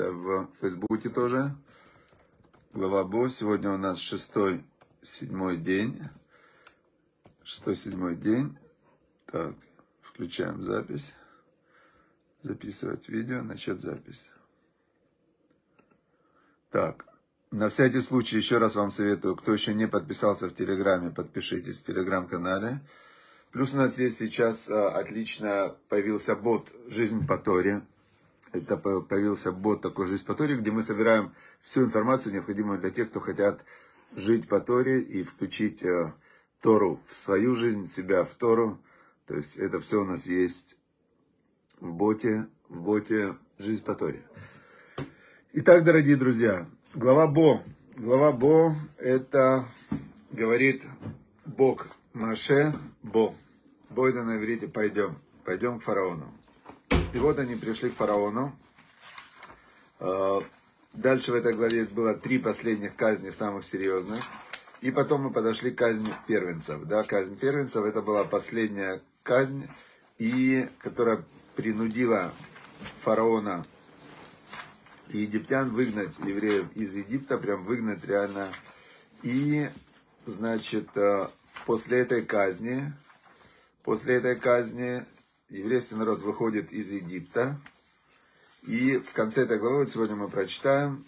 в Фейсбуке тоже. Глава Бо. Сегодня у нас шестой, седьмой день. Шестой, седьмой день. Так, включаем запись. Записывать видео, начать запись. Так, на всякий случай еще раз вам советую, кто еще не подписался в Телеграме, подпишитесь в Телеграм-канале. Плюс у нас есть сейчас а, отлично появился бот «Жизнь по Торе». Это появился бот такой «Жизнь по Торе», где мы собираем всю информацию, необходимую для тех, кто хотят жить по Торе и включить э, Тору в свою жизнь, себя в Тору. То есть это все у нас есть в боте, в боте «Жизнь по Торе». Итак, дорогие друзья, глава Бо. Глава Бо это говорит Бог Маше Бо. Бо это на иврите пойдем. Пойдем к фараону. И вот они пришли к фараону. А, дальше в этой главе было три последних казни, самых серьезных. И потом мы подошли к казни первенцев. Да, казнь первенцев это была последняя казнь, и, которая принудила фараона и египтян выгнать евреев из Египта, прям выгнать реально. И, значит, а, после этой казни, после этой казни еврейский народ выходит из Египта. И в конце этой главы, вот сегодня мы прочитаем,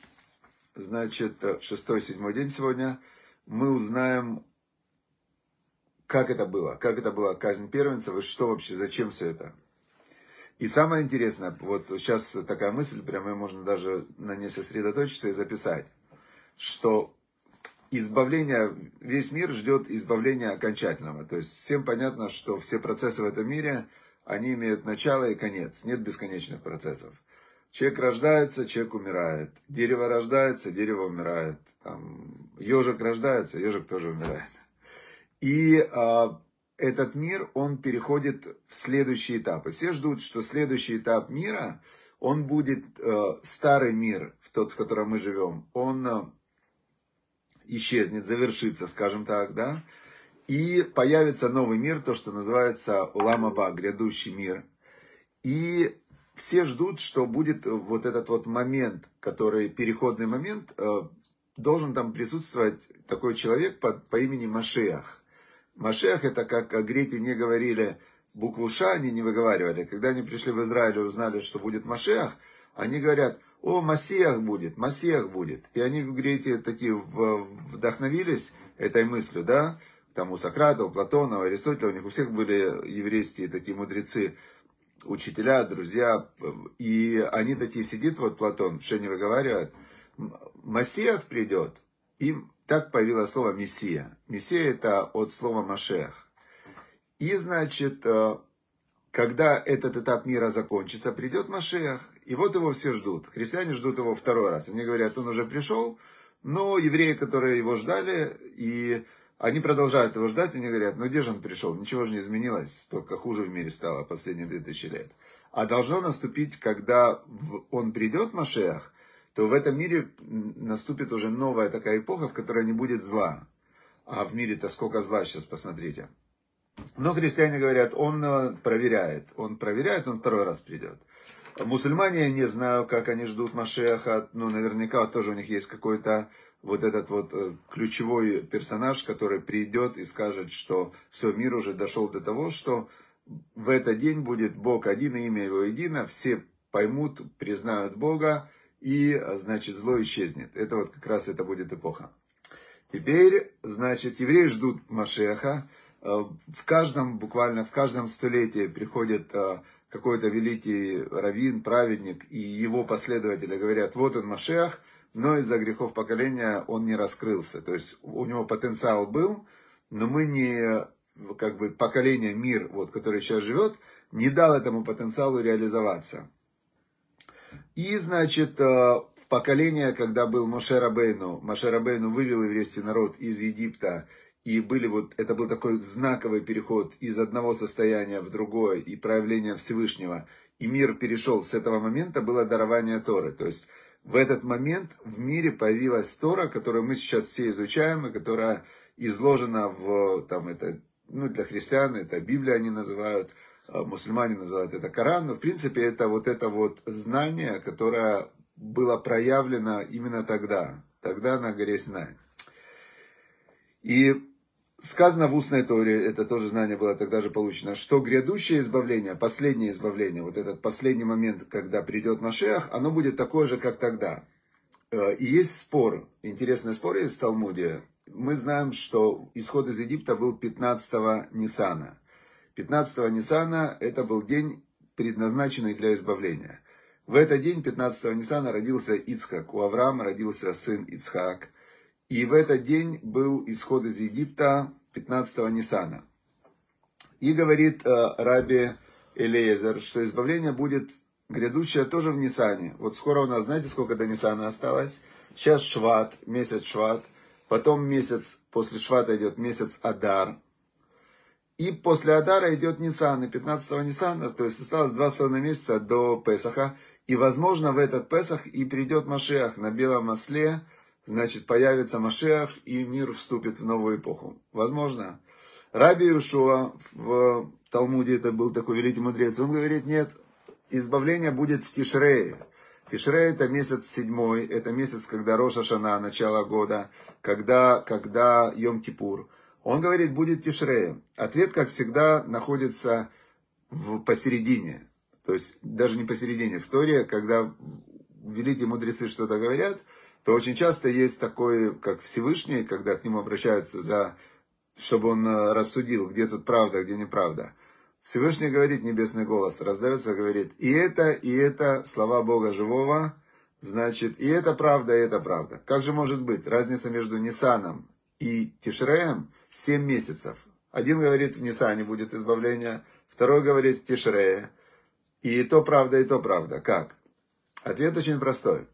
значит, шестой, седьмой день сегодня, мы узнаем, как это было, как это была казнь первенцев и что вообще, зачем все это. И самое интересное, вот сейчас такая мысль, прямо можно даже на ней сосредоточиться и записать, что избавление, весь мир ждет избавления окончательного. То есть всем понятно, что все процессы в этом мире, они имеют начало и конец. Нет бесконечных процессов. Человек рождается, человек умирает. Дерево рождается, дерево умирает. Там, ежик рождается, ежик тоже умирает. И а, этот мир, он переходит в следующий этап. И все ждут, что следующий этап мира, он будет э, старый мир, в тот, в котором мы живем, он э, исчезнет, завершится, скажем так, да, и появится новый мир, то, что называется Ламаба, грядущий мир. И все ждут, что будет вот этот вот момент, который, переходный момент, э, должен там присутствовать такой человек по, по имени Машеях. Машех это, как греки не говорили букву Ш, они не выговаривали. Когда они пришли в Израиль и узнали, что будет Машех, они говорят, о, Масех будет, Масех будет. И они, греки, такие вдохновились этой мыслью, да, там у Сократа, у Платона, у Аристотеля, у них у всех были еврейские такие мудрецы, учителя, друзья, и они такие сидит, вот Платон, в не выговаривает, Масех придет, им так появилось слово Мессия. Мессия это от слова Машех. И значит, э, когда этот этап мира закончится, придет Машех, и вот его все ждут. Христиане ждут его второй раз. Они говорят, он уже пришел, но евреи, которые его ждали, и они продолжают его ждать, они говорят, ну где же он пришел? Ничего же не изменилось, только хуже в мире стало последние 2000 лет. А должно наступить, когда он придет, Машех, то в этом мире наступит уже новая такая эпоха, в которой не будет зла. А в мире-то сколько зла сейчас, посмотрите. Но христиане говорят, он э, проверяет. Он проверяет, он второй раз придет. Мусульмане, я не знаю, как они ждут Машеха. Ну, наверняка тоже у них есть какой-то вот этот вот э, ключевой персонаж, который придет и скажет, что все, мир уже дошел до того, что в этот день будет Бог один, и имя его едино, все поймут, признают Бога, и, значит, зло исчезнет. Это вот как раз это будет эпоха. Теперь, значит, евреи ждут Машеха. Э, в каждом, буквально в каждом столетии приходит э, какой-то великий раввин, праведник, и его последователи говорят, вот он Машех, но из-за грехов поколения он не раскрылся. То есть у него потенциал был, но мы не, как бы поколение, мир, вот, который сейчас живет, не дал этому потенциалу реализоваться. И, значит, э, в поколение, когда был Моше Рабейну, Моше Рабейну вывел еврейский народ из Египта, и были вот, это был такой знаковый переход из одного состояния в другое, и проявление Всевышнего, и мир перешел с этого момента, было дарование Торы. То есть, в этот момент в мире появилась Тора, которую мы сейчас все изучаем, и которая изложена в, там, это, ну, для христиан, это Библия они называют, а мусульмане называют это Коран, но в принципе это вот это вот знание, которое было проявлено именно тогда, тогда на горе Синай. И сказано в устной Торе, это тоже знание было тогда же получено, что грядущее избавление, последнее избавление, вот этот последний момент, когда придет Машех, оно будет такое же, как тогда. Э, и есть спор, интересный спор есть в Талмуде. Мы знаем, что исход из Египта был 15-го Нисана. 15-го Нисана это был день, предназначенный для избавления. В этот день, 15-го Нисана, родился Ицхак. У Авраама родился сын Ицхак. И в этот день был исход из Египта 15-го Нисана. И говорит э, Раби Элеезер, что избавление будет грядущее тоже в Нисане. Вот скоро у нас, знаете, сколько до Нисана осталось? Сейчас Шват, месяц Шват. Потом месяц, после Швата идет месяц Адар. И после Адара идет Нисан, и 15-го Нисана, то есть осталось два с половиной месяца до Песаха. И, возможно, в этот Песах и придет Машех на белом осле, значит, появится Машех, и мир вступит в новую эпоху. Возможно. Раби Иешуа в Талмуде, это был такой великий мудрец, он говорит, нет, избавление будет в Тишрее. Тишрей это месяц седьмой, это месяц, когда Роша Шана, начало года, когда, когда Йом-Кипур. Он говорит, будет Тишрей. Ответ, как всегда, находится в, посередине. То есть, даже не посередине. В Торе, когда великие мудрецы что-то говорят, то очень часто есть такой, как Всевышний, когда к нему обращаются за, чтобы он э, рассудил, где тут правда, где неправда. Всевышний говорит, небесный голос раздается, говорит, и это, и это слова Бога живого, значит, и это правда, и это правда. Как же может быть разница между Нисаном и Тишреем 7 месяцев? Один говорит, в Нисане будет избавление, второй говорит в Тишрее. И то правда, и то правда. Как? Ответ очень простой.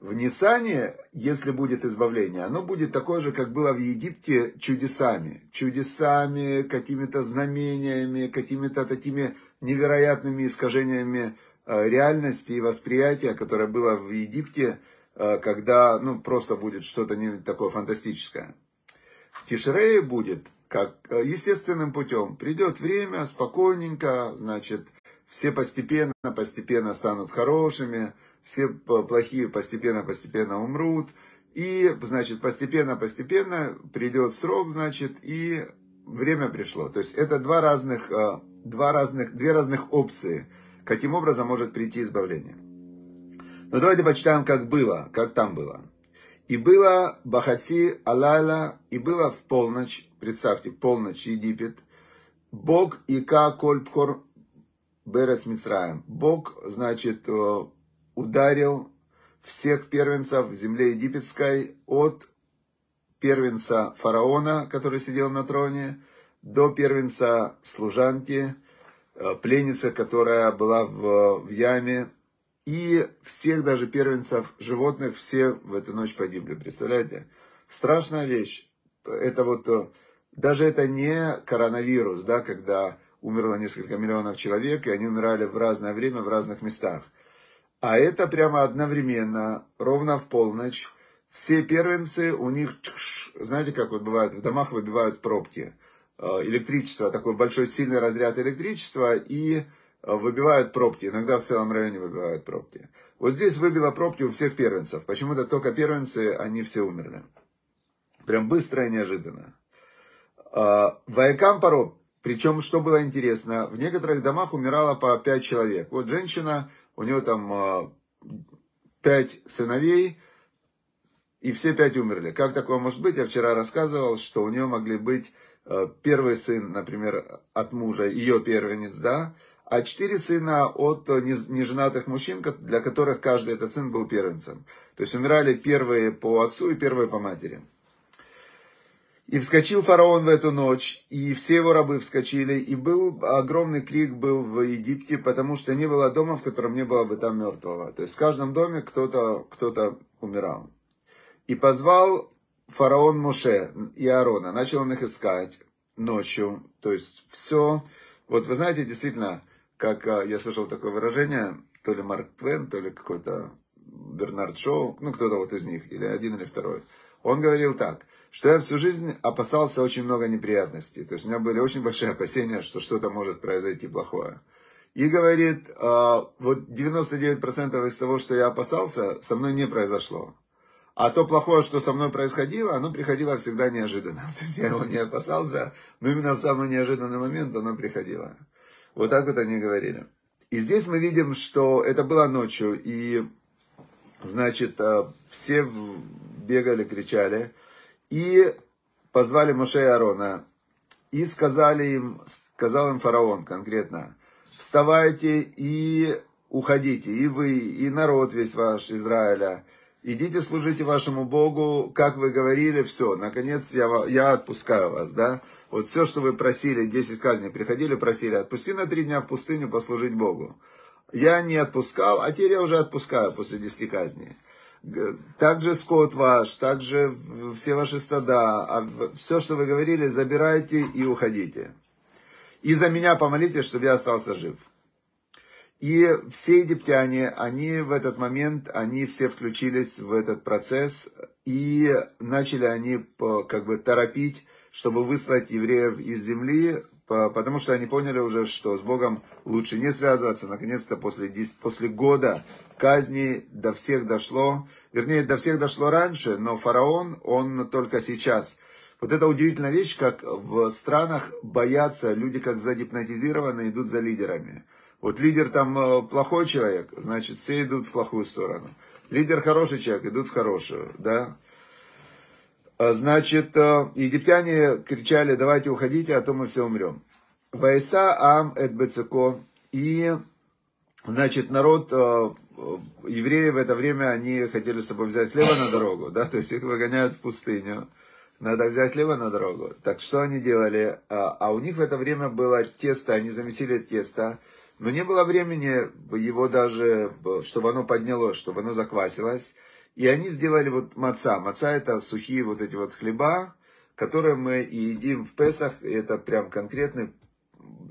В Нисане, если будет избавление, оно будет такое же, как было в Египте, чудесами. Чудесами, какими-то знамениями, какими-то такими невероятными искажениями э, реальности и восприятия, которое было в Египте, э, когда ну, просто будет что-то не такое фантастическое. В Тишрее будет, как э, естественным путем, придет время, спокойненько, значит, все постепенно, постепенно станут хорошими, все плохие постепенно-постепенно умрут, и, значит, постепенно-постепенно придет срок, значит, и время пришло. То есть это два разных, э, два разных, две разных опции, каким образом может прийти избавление. Но давайте почитаем, как было, как там было. И было Бахати Алайла, и было в полночь, представьте, полночь Египет, Бог Ика Кольпхор Берец Мицраем. Бог, значит, э, ударил всех первенцев в земле египетской от первенца фараона, который сидел на троне, до первенца служанки, э, пленницы, которая была в, в яме, и всех даже первенцев животных, все в эту ночь погибли. Представляете? Страшная вещь. Это вот, э, даже это не коронавирус, да, когда умерло несколько миллионов человек, и они умирали в разное время, в разных местах. А это прямо одновременно, ровно в полночь. Все первенцы, у них, знаете, как вот бывает, в домах выбивают пробки. Э, электричество, такой большой сильный разряд электричества, и э, выбивают пробки. Иногда в целом районе выбивают пробки. Вот здесь выбило пробки у всех первенцев. Почему-то только первенцы, они все умерли. Прям быстро и неожиданно. Э, Ваякам пороб. Причем, что было интересно, в некоторых домах умирало по пять человек. Вот женщина у него там а, пять сыновей, и все пять умерли. Как такое может быть? Я вчера рассказывал, что у нее могли быть а, первый сын, например, от мужа, ее первенец, да, а четыре сына от неженатых мужчин, для которых каждый этот сын был первенцем. То есть умирали первые по отцу и первые по матери. И вскочил фараон в эту ночь, и все его рабы вскочили, и был огромный крик был в Египте, потому что не было дома, в котором не было бы там мертвого. То есть в каждом доме кто-то кто умирал. И позвал фараон Моше и Аарона, начал он их искать ночью, то есть все. Вот вы знаете, действительно, как а, я слышал такое выражение, то ли Марк Твен, то ли какой-то Бернард Шоу, ну кто-то вот из них, или один, или второй. Он говорил так, что я всю жизнь опасался очень много неприятностей. То есть у меня были очень большие опасения, что что-то может произойти плохое. И говорит, а, вот 99% из того, что я опасался, со мной не произошло. А то плохое, что со мной происходило, оно приходило всегда неожиданно. То есть я его не опасался, но именно в самый неожиданный момент оно приходило. Вот так вот они говорили. И здесь мы видим, что это было ночью, и, значит, а, все бегали, кричали, и позвали Моше и Аарона, и сказали им, сказал им фараон конкретно, вставайте и уходите, и вы, и народ весь ваш Израиля, идите служите вашему Богу, как вы говорили, все, наконец я, я отпускаю вас, да. Вот все, что вы просили, 10 казней приходили, просили, отпусти на три дня в пустыню послужить Богу. Я не отпускал, а теперь я уже отпускаю после 10 казней. Также скот ваш, также все ваши стада, а все, что вы говорили, забирайте и уходите. И за меня помолитесь, чтобы я остался жив. И все египтяне, они в этот момент, они все включились в этот процесс, и начали они как бы торопить, чтобы выслать евреев из земли, потому что они поняли уже, что с Богом лучше не связываться. Наконец-то после, после года казни до всех дошло. Вернее, до всех дошло раньше, но фараон, он только сейчас. Вот это удивительная вещь, как в странах боятся, люди как загипнотизированы идут за лидерами. Вот лидер там э, плохой человек, значит, все идут в плохую сторону. Лидер хороший человек, идут в хорошую, да. А, значит, э, египтяне кричали, давайте уходите, а то мы все умрем. Вайса ам эт бецеко. И, значит, народ, э, евреи в это время, они хотели с собой взять хлеба на дорогу, да, то есть их выгоняют в пустыню. Надо взять хлеба на дорогу. Так что они делали? А, а у них в это время было тесто, они замесили тесто, но не было времени его даже, чтобы оно поднялось, чтобы оно заквасилось. И они сделали вот маца. Маца это сухие вот эти вот хлеба, которые мы и едим в Песах. Это прям конкретный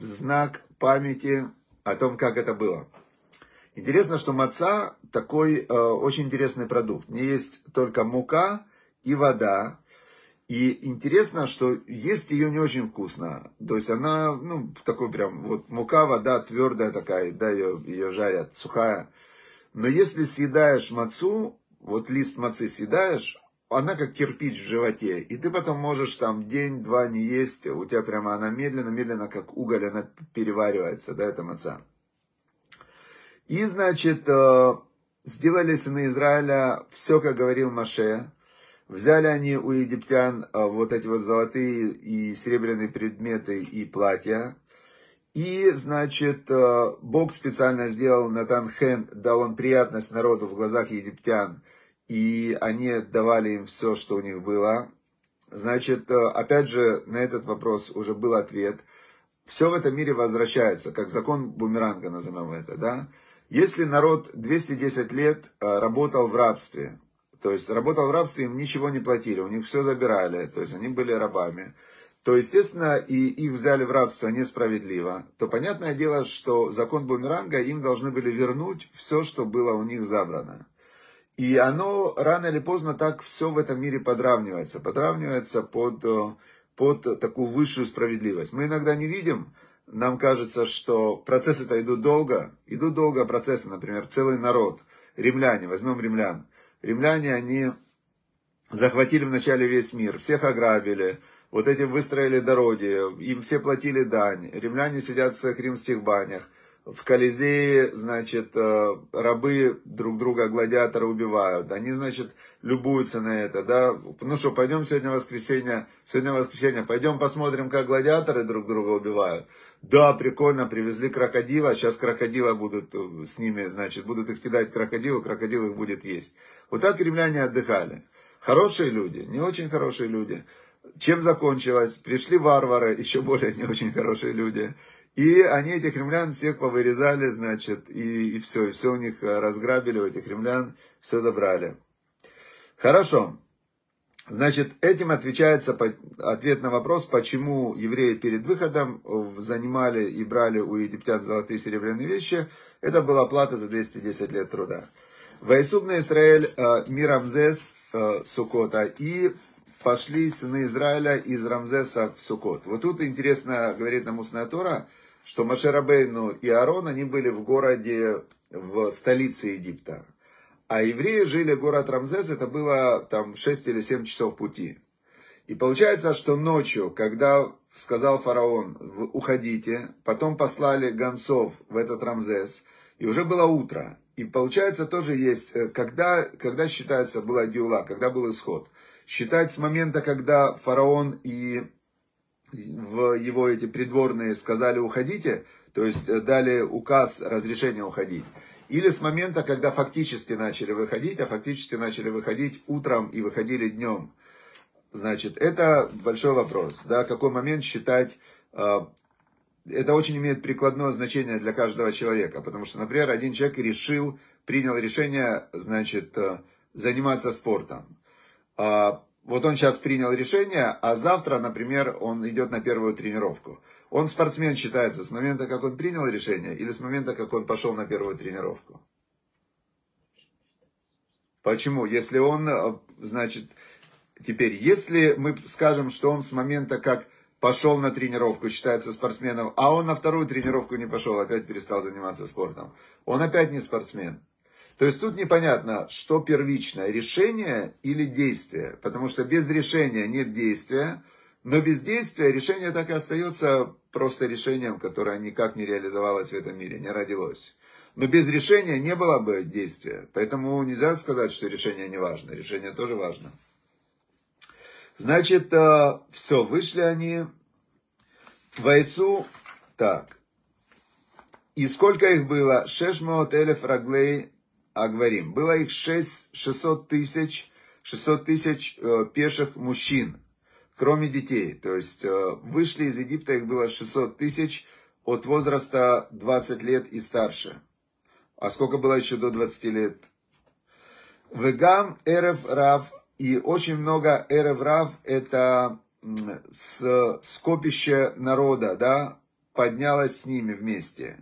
знак памяти о том, как это было. Интересно, что маца такой э, очень интересный продукт. Не есть только мука и вода, и интересно, что есть ее не очень вкусно. То есть она, ну, такой прям, вот мука, вода твердая такая, да, ее, ее жарят, сухая. Но если съедаешь мацу, вот лист мацы съедаешь, она как кирпич в животе. И ты потом можешь там день-два не есть, у тебя прямо она медленно-медленно, как уголь, она переваривается, да, эта маца. И, значит, э, сделали сыны Израиля все, как говорил Маше, Взяли они у египтян а, вот эти вот золотые и серебряные предметы и платья. И, значит, а, Бог специально сделал Натан Хен, дал он приятность народу в глазах египтян. И они давали им все, что у них было. Значит, а, опять же, на этот вопрос уже был ответ. Все в этом мире возвращается, как закон бумеранга, назовем это, да? Если народ 210 лет работал в рабстве, то есть работал в рабстве, им ничего не платили, у них все забирали, то есть они были рабами. То, естественно, и их взяли в рабство несправедливо. То понятное дело, что закон бумеранга им должны были вернуть все, что было у них забрано. И оно рано или поздно так все в этом мире подравнивается. Подравнивается под, под такую высшую справедливость. Мы иногда не видим, нам кажется, что процессы-то идут долго. Идут долго процессы, например, целый народ. Римляне, возьмем римлян. Римляне, они захватили вначале весь мир, всех ограбили, вот этим выстроили дороги, им все платили дань. Римляне сидят в своих римских банях. В Колизее, значит, э, рабы друг друга, гладиаторы убивают. Они, значит, любуются на это, да. Ну что, пойдем сегодня воскресенье, сегодня воскресенье, пойдем посмотрим, как гладиаторы друг друга убивают. Да, прикольно, привезли крокодила, сейчас крокодила будут э, с ними, значит, будут их кидать крокодилу, крокодил их будет есть. Вот так римляне отдыхали. Хорошие люди, не очень хорошие люди. Чем закончилось? Пришли варвары, еще более не очень хорошие люди. И они этих римлян всех повырезали, значит, и, и все, и все у них э, разграбили, у этих римлян все забрали. Хорошо. Значит, этим отвечается ответ на вопрос, почему евреи перед выходом э, занимали и брали у египтян золотые и серебряные вещи. Это была плата за 210 лет труда. Вайсуб на Израиль э, Мирамзес Сукота. И пошли сыны Израиля из Рамзеса в Сукот. Вот тут интересно, говорит нам устная Тора, что Машерабейну и Аарон, они были в городе, в столице Египта. А евреи жили, город Рамзес, это было там 6 или 7 часов пути. И получается, что ночью, когда сказал фараон, уходите, потом послали гонцов в этот Рамзес, и уже было утро. И получается тоже есть, э, когда, когда считается была Диула, когда был исход. Считать с момента, когда фараон и в его эти придворные сказали уходите, то есть э, дали указ, разрешение уходить. Или с момента, когда фактически начали выходить, а фактически начали выходить утром и выходили днем. Значит, это большой вопрос. Да, какой момент считать... А, это очень имеет прикладное значение для каждого человека. Потому что, например, один человек решил, принял решение, значит, э, заниматься спортом. А, вот он сейчас принял решение, а завтра, например, он идет на первую тренировку. Он спортсмен считается с момента, как он принял решение, или с момента, как он пошел на первую тренировку? Почему? Если он, э, значит, теперь, если мы скажем, что он с момента, как пошел на тренировку, считается спортсменом, а он на вторую тренировку не пошел, опять перестал заниматься спортом, он опять не спортсмен. То есть тут непонятно, что первичное, решение или действие. Потому что без решения нет действия, но без действия решение так и остается просто решением, которое никак не реализовалось в этом мире, не родилось. Но без решения не было бы действия. Поэтому нельзя сказать, что решение не важно. Решение тоже важно. Значит, э, все, вышли они. Вайсу, так. И сколько их было? Шешмот элеф раглей агварим. Было их 6, 600 тысяч, 600 тысяч э, пеших мужчин кроме детей. То есть э, вышли из Египта, их было 600 тысяч от возраста 20 лет и старше. А сколько было еще до 20 лет? Вегам Эрев Рав. И очень много Эрев Рав это с скопище народа, да, поднялось с ними вместе.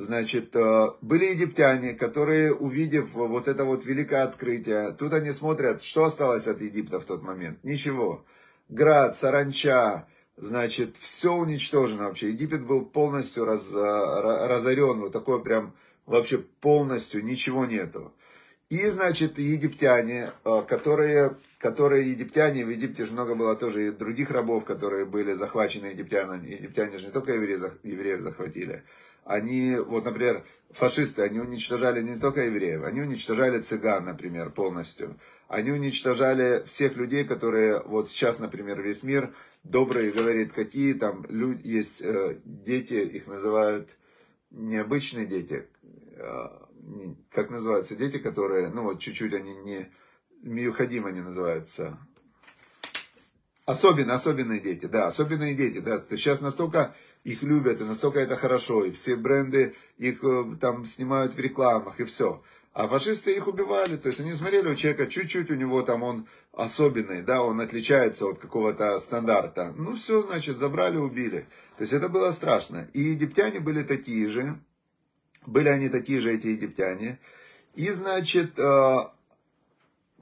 Значит, э, были египтяне, которые, увидев вот это вот великое открытие, тут они смотрят, что осталось от Египта в тот момент. Ничего град, саранча, значит, все уничтожено вообще. Египет был полностью раз, разорен, вот такой прям вообще полностью ничего нету. И, значит, египтяне, э, которые, которые египтяне, в Египте же много было тоже и других рабов, которые были захвачены египтянами. Египтяне же не только евреев захватили. Они, вот, например, фашисты, они уничтожали не только евреев, они уничтожали цыган, например, полностью. Они уничтожали всех людей, которые, вот сейчас, например, весь мир добрый говорит, какие там люди, есть э, дети, их называют необычные дети, э, как называются, дети, которые, ну вот чуть-чуть они не, Миюхадим они называются, Особенно, особенные дети, да, особенные дети, да. Сейчас настолько их любят, и настолько это хорошо, и все бренды их э, там снимают в рекламах, и все. А фашисты их убивали, то есть они смотрели у человека, чуть-чуть у него там он особенный, да, он отличается от какого-то стандарта. Ну все, значит, забрали, убили. То есть это было страшно. И египтяне были такие же, были они такие же, эти египтяне. И, значит, э,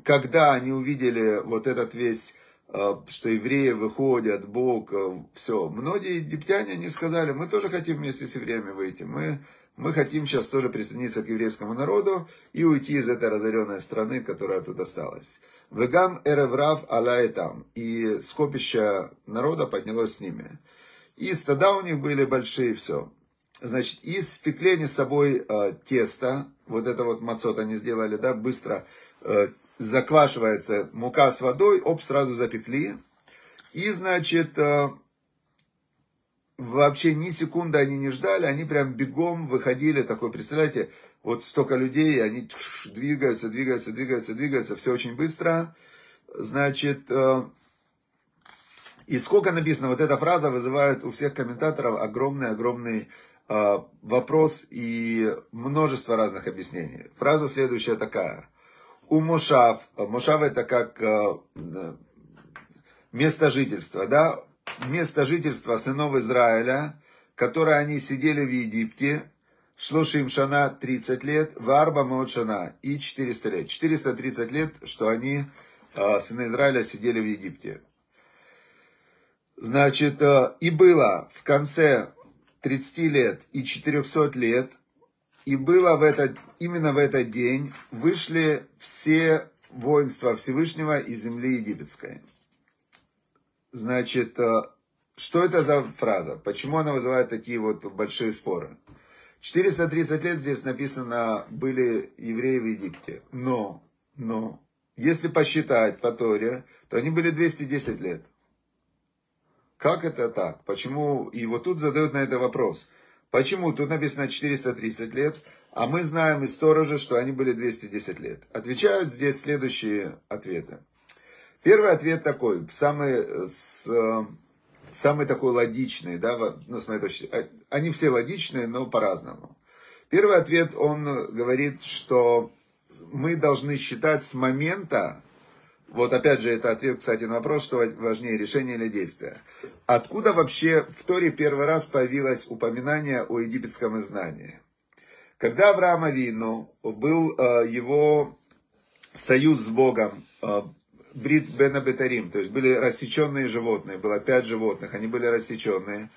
когда они увидели вот этот весь что евреи выходят, Бог, э, все. Многие египтяне, они сказали, мы тоже хотим вместе с евреями выйти, мы мы хотим сейчас тоже присоединиться к еврейскому народу и уйти из этой разоренной страны, которая тут осталась. Вегам эреврав алаэтам. И скопище народа поднялось с ними. И стада у них были большие, все. Значит, и спекли они с собой э, тесто, вот это вот мацот они сделали, да, быстро э, заквашивается мука с водой, оп, сразу запекли. И, значит, э, вообще ни секунды они не ждали, они прям бегом выходили, такой, представляете, вот столько людей, они двигаются, двигаются, двигаются, двигаются, все очень быстро. Значит, э, и сколько написано, вот эта фраза вызывает у всех комментаторов огромный-огромный э, вопрос и множество разных объяснений. Фраза следующая такая. У Мошав, Мошав это как э, место жительства, да, место жительства сынов Израиля, которые они сидели в Египте, Шлошим Шана 30 лет, Варба Мод Шана и 400 лет. 430 лет, что они, а, сыны Израиля, сидели в Египте. Значит, а, и было в конце 30 лет и 400 лет, и было в этот, именно в этот день вышли все воинства Всевышнего из земли египетской. Значит, э, что это за фраза? Почему она вызывает такие вот большие споры? 430 лет здесь написано, были евреи в Египте. Но, но, если посчитать по Торе, то они были 210 лет. Как это так? Почему? И вот тут задают на это вопрос. Почему? Тут написано 430 лет, а мы знаем из сторожа, что они были 210 лет. Отвечают здесь следующие ответы. Первый ответ такой, самый, с, самый такой логичный, да, ну, с моей точки, а, они все логичные, но по-разному. Первый ответ, он говорит, что мы должны считать с момента, вот опять же, это ответ, кстати, на вопрос, что важнее, решение или действие. Откуда вообще в Торе первый раз появилось упоминание о египетском изгнании? Когда Авраам Авину был э, его союз с Богом, э, Брит Бена Бетарим, то есть были рассеченные животные, было пять животных, они были рассеченные,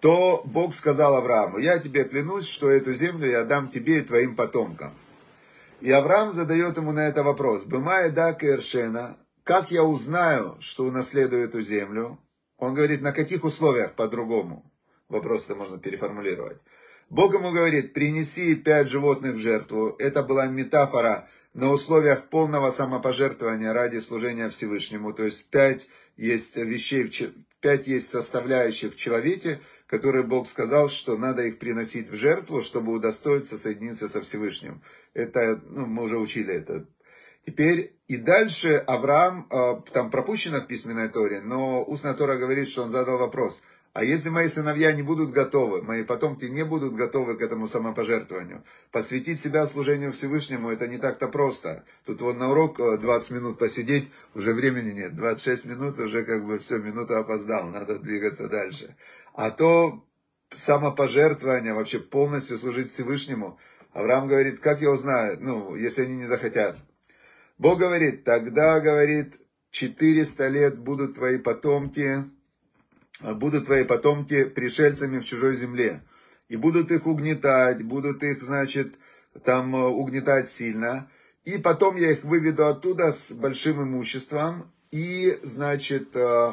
то Бог сказал Аврааму, я тебе клянусь, что эту землю я дам тебе и твоим потомкам. И Авраам задает ему на это вопрос. Бымая да Кершена, как я узнаю, что унаследую эту землю? Он говорит, на каких условиях по-другому? Вопрос это можно переформулировать. Бог ему говорит, принеси пять животных в жертву. Это была метафора на условиях полного самопожертвования ради служения Всевышнему. То есть пять есть вещей, пять есть составляющих в человеке, которые Бог сказал, что надо их приносить в жертву, чтобы удостоиться соединиться со Всевышним. Это, ну, мы уже учили это. Теперь и дальше Авраам, э, там пропущено в письменной Торе, но устная Тора говорит, что он задал вопрос, а если мои сыновья не будут готовы, мои потомки не будут готовы к этому самопожертвованию, посвятить себя служению Всевышнему, это не так-то просто. Тут вот на урок 20 э, минут посидеть, уже времени нет, 26 минут, уже как бы все, минута опоздал, надо двигаться дальше. А то самопожертвование, вообще полностью служить Всевышнему, Авраам говорит, как я узнаю, ну, если они не захотят. Бог говорит, тогда, говорит, 400 лет будут твои потомки, будут твои потомки пришельцами в чужой земле. И будут их угнетать, будут их, значит, там э, угнетать сильно. И потом я их выведу оттуда с большим имуществом. И, значит, э,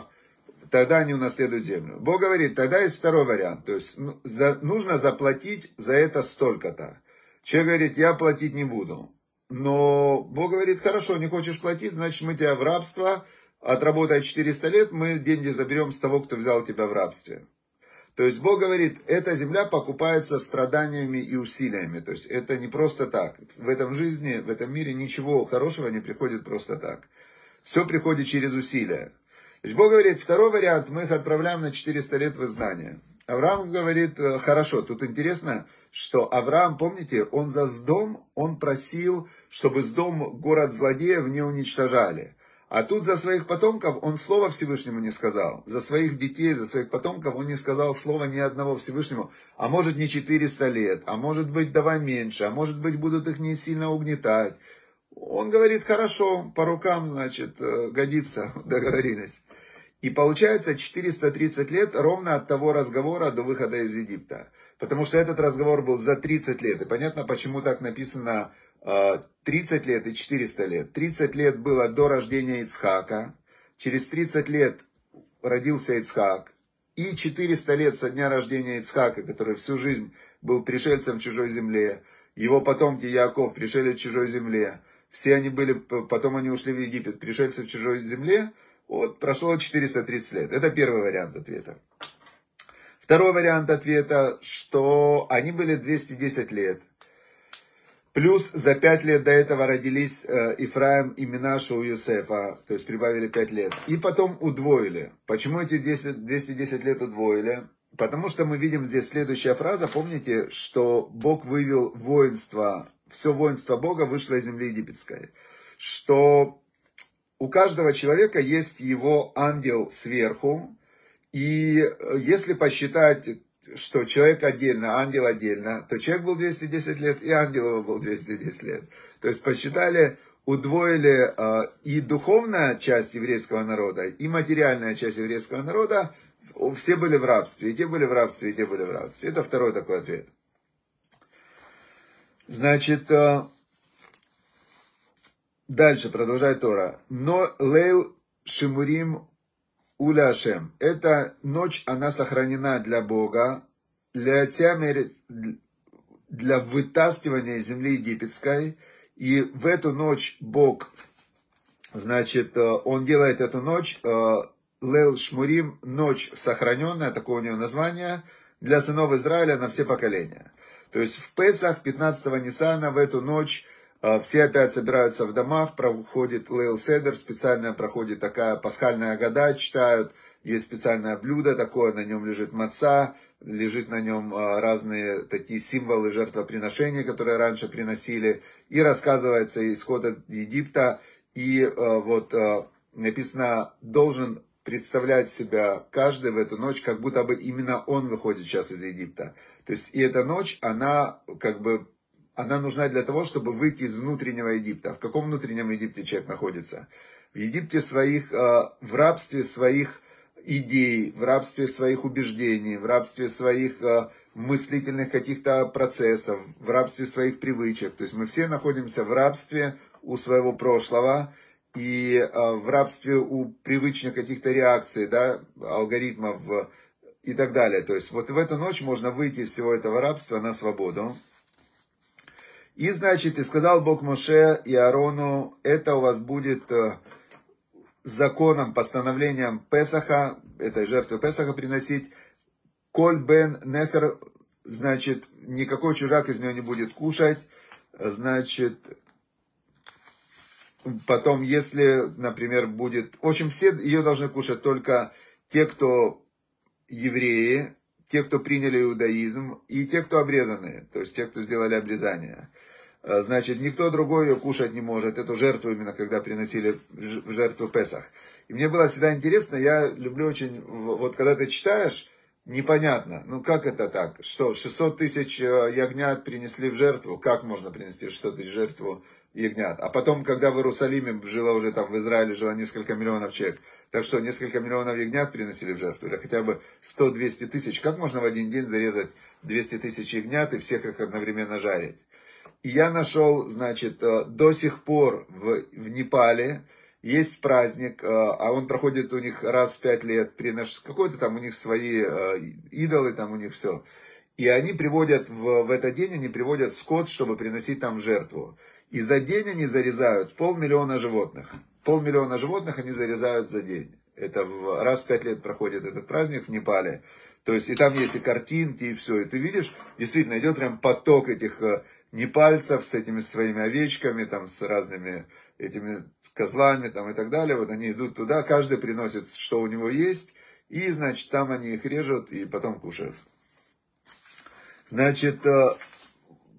тогда они унаследуют землю. Бог говорит, тогда есть второй вариант. То есть ну, за, нужно заплатить за это столько-то. Человек говорит, я платить не буду. Но Бог говорит, хорошо, не хочешь платить, значит мы тебя в рабство отработая 400 лет, мы деньги заберем с того, кто взял тебя в рабстве. То есть Бог говорит, эта земля покупается страданиями и усилиями. То есть это не просто так. В этом жизни, в этом мире ничего хорошего не приходит просто так. Все приходит через усилия. То есть Бог говорит, второй вариант, мы их отправляем на 400 лет в изгнание. Авраам говорит, «Э, хорошо, тут интересно, что Авраам, помните, он за Сдом, он просил, чтобы Сдом, город злодеев, не уничтожали. А тут за своих потомков он слова Всевышнему не сказал. За своих детей, за своих потомков он не сказал слова ни одного Всевышнему. А может не 400 лет, а может быть давай меньше, а может быть будут их не сильно угнетать. Он говорит, хорошо, по рукам, значит, э, годится, договорились. И получается 430 лет ровно от того разговора до выхода из Египта. Потому что этот разговор был за 30 лет. И понятно, почему так написано 30 а, лет и 400 лет. 30 лет было до рождения Ицхака. Через 30 лет родился Ицхак. И 400 лет со дня рождения Ицхака, который всю жизнь был пришельцем в чужой земле. Его потомки Яков пришели в чужой земле. Все они были, потом они ушли в Египет, пришельцы в чужой земле. Вот прошло 430 лет. Это первый вариант ответа. Второй вариант ответа, что они были 210 лет. Плюс за пять лет до этого родились э, Ифраим и Минаша у Юсефа, то есть прибавили пять лет. И потом удвоили. Почему эти 10, 210 лет удвоили? Потому что мы видим здесь следующая фраза. Помните, что Бог вывел воинство, все воинство Бога вышло из земли египетской. Что у каждого человека есть его ангел сверху. И э, если посчитать что человек отдельно, ангел отдельно, то человек был 210 лет, и ангел его был 210 лет. То есть посчитали, удвоили э, и духовная часть еврейского народа, и материальная часть еврейского народа, все были в рабстве, и те были в рабстве, и те были в рабстве. Это второй такой ответ. Значит, э, дальше продолжает Тора. Но лейл шимурим уля Ашем. Эта ночь, она сохранена для Бога, для для вытаскивания земли египетской. И в эту ночь Бог, значит, э, он делает эту ночь, э, Лел Шмурим, ночь сохраненная, такое у нее название, для сынов Израиля на все поколения. То есть в Песах 15-го Ниссана в эту ночь все опять собираются в домах, проходит Лейл Седер, специально проходит такая пасхальная года, читают, есть специальное блюдо такое, на нем лежит маца, лежит на нем а, разные такие символы жертвоприношения, которые раньше приносили, и рассказывается исход от Египта, и а, вот написано, должен представлять себя каждый в эту ночь, как будто бы именно он выходит сейчас из Египта. То есть и эта ночь, она как бы, она нужна для того, чтобы выйти из внутреннего Египта. В каком внутреннем Египте человек находится? В Египте своих, в рабстве своих идей, в рабстве своих убеждений, в рабстве своих э, мыслительных каких-то процессов, в рабстве своих привычек. То есть мы все находимся в рабстве у своего прошлого и э, в рабстве у привычных каких-то реакций, да, алгоритмов и так далее. То есть вот в эту ночь можно выйти из всего этого рабства на свободу. И значит, и сказал Бог Моше и Аарону, это у вас будет э, законом, постановлением Песаха, этой жертвы Песаха приносить, коль бен нехер, значит, никакой чужак из нее не будет кушать, значит, потом, если, например, будет, в общем, все ее должны кушать только те, кто евреи, те, кто приняли иудаизм, и те, кто обрезаны, то есть те, кто сделали обрезание. Э, значит, никто другой ее кушать не может. Эту жертву именно, когда приносили в жертву Песах. И мне было всегда интересно, я люблю очень, вот когда ты читаешь, непонятно, ну как это так, что 600 тысяч э, ягнят принесли в жертву, как можно принести 600 тысяч жертву ягнят? А потом, когда в Иерусалиме жило уже там, в Израиле жило несколько миллионов человек, так что несколько миллионов ягнят приносили в жертву, или хотя бы 100-200 тысяч, как можно в один день зарезать 200 тысяч ягнят и всех их одновременно жарить? Я нашел, значит, э, до сих пор в, в Непале есть праздник, э, а он проходит у них раз в пять лет, принос... какой-то там у них свои э, идолы, там у них все. И они приводят в, в этот день, они приводят скот, чтобы приносить там жертву. И за день они зарезают полмиллиона животных. Полмиллиона животных они зарезают за день. Это в, раз в пять лет проходит этот праздник в Непале. То есть и там есть и картинки, и все. И ты видишь, действительно идет прям поток этих непальцев с этими своими овечками, там, с разными этими козлами там, и так далее. Вот они идут туда, каждый приносит, что у него есть, и, значит, там они их режут и потом кушают. Значит, э,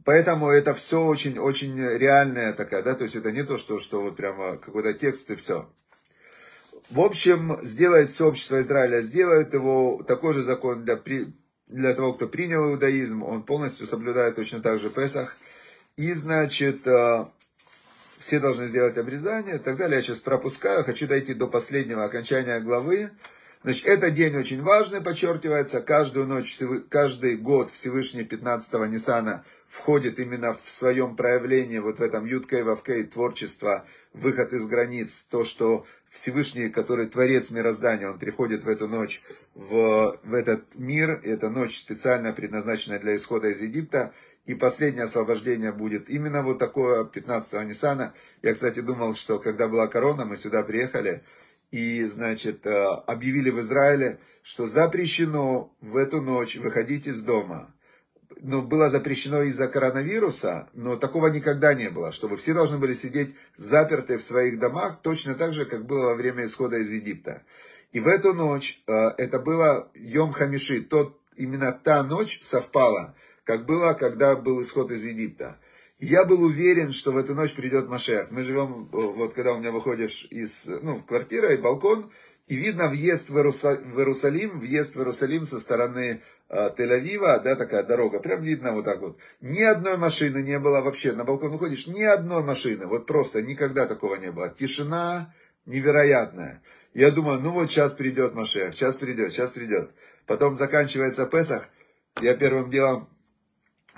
поэтому это все очень-очень реальная такая, да, то есть это не то, что, что вот прямо какой-то текст и все. В общем, сделает все общество Израиля, сделает его такой же закон для, для того, кто принял иудаизм, он полностью соблюдает точно так же Песах. И, значит, э, все должны сделать обрезание и так далее. Я сейчас пропускаю, хочу дойти до последнего окончания главы. Значит, этот день очень важный, подчеркивается. Каждую ночь, каждый год Всевышний 15-го Ниссана входит именно в своем проявлении, вот в этом Юткей, Вавкей, творчество, выход из границ, то, что Всевышний, который творец мироздания, он приходит в эту ночь в, в этот мир. И эта ночь специально предназначена для исхода из Египта. И последнее освобождение будет именно вот такое 15-го Ниссана. Я, кстати, думал, что когда была корона, мы сюда приехали и, значит, э, объявили в Израиле, что запрещено в эту ночь выходить из дома ну, было запрещено из-за коронавируса, но такого никогда не было, чтобы все должны были сидеть заперты в своих домах, точно так же, как было во время исхода из Египта. И в эту ночь, э, это было Йом Хамиши, тот, именно та ночь совпала, как было, когда был исход из Египта. Я был уверен, что в эту ночь придет Машех. Мы живем, вот когда у меня выходишь из, ну, квартира и балкон, и видно въезд в, Иерусалим, въезд в Иерусалим со стороны э, Тель-Авива, да, такая дорога, прям видно вот так вот. Ни одной машины не было вообще, на балкон выходишь, ни одной машины, вот просто никогда такого не было. Тишина невероятная. Я думаю, ну вот сейчас придет Машех, сейчас придет, сейчас придет. Потом заканчивается Песах, я первым делом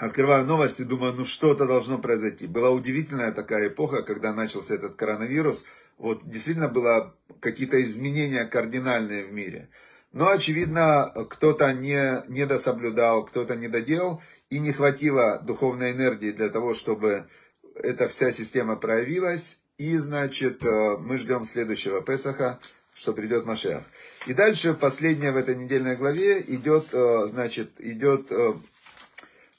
открываю новости, думаю, ну что-то должно произойти. Была удивительная такая эпоха, когда начался этот коронавирус. Вот действительно было какие-то изменения кардинальные в мире. Но, очевидно, кто-то не, не дособлюдал, кто-то не доделал, и не хватило духовной энергии для того, чтобы эта вся система проявилась. И, значит, э, мы ждем следующего Песаха, что придет Машех. И дальше, последняя в этой недельной главе, идет, э, значит, идет э,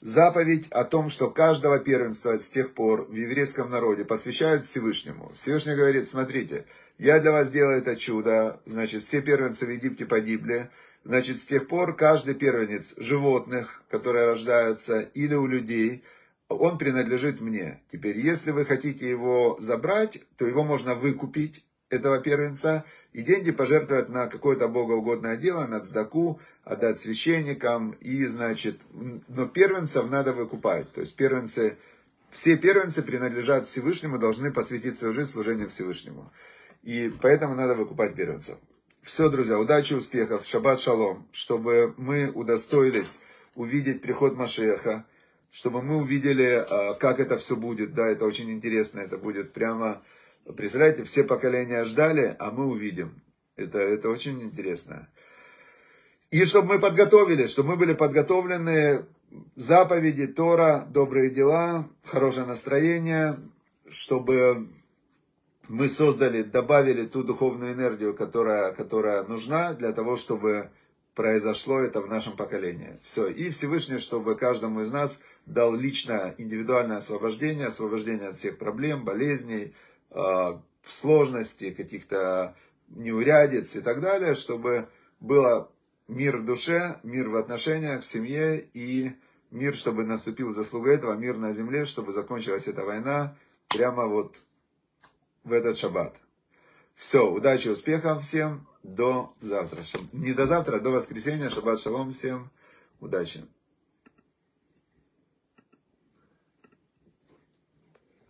заповедь о том, что каждого первенства с тех пор в еврейском народе посвящают Всевышнему. Всевышний говорит, смотрите, я для вас делаю это чудо, значит, все первенцы в Египте погибли, значит, с тех пор каждый первенец животных, которые рождаются, или у людей, он принадлежит мне. Теперь, если вы хотите его забрать, то его можно выкупить, этого первенца, и деньги пожертвовать на какое-то богоугодное дело, на цдаку, отдать священникам, и, значит, но первенцев надо выкупать. То есть первенцы, все первенцы принадлежат Всевышнему, должны посвятить свою жизнь служению Всевышнему. И поэтому надо выкупать первенцев. Все, друзья, удачи, успехов, шаббат шалом, чтобы мы удостоились увидеть приход Машеха, чтобы мы увидели, а, как это все будет, да, это очень интересно, это будет прямо, представляете, все поколения ждали, а мы увидим. Это, это очень интересно. И чтобы мы подготовились, чтобы мы были подготовлены, заповеди, Тора, добрые дела, хорошее настроение, чтобы мы создали, добавили ту духовную энергию, которая, которая нужна для того, чтобы произошло это в нашем поколении. Все. И Всевышний, чтобы каждому из нас дал личное, индивидуальное освобождение, освобождение от всех проблем, болезней, а, сложностей, каких-то неурядиц и так далее, чтобы было мир в душе, мир в отношениях, в семье и мир, чтобы наступил заслуга этого, мир на земле, чтобы закончилась эта война прямо вот в этот шаббат. Все, удачи, успехов всем, до завтра. Не до завтра, а до воскресенья, шаббат шалом всем, удачи.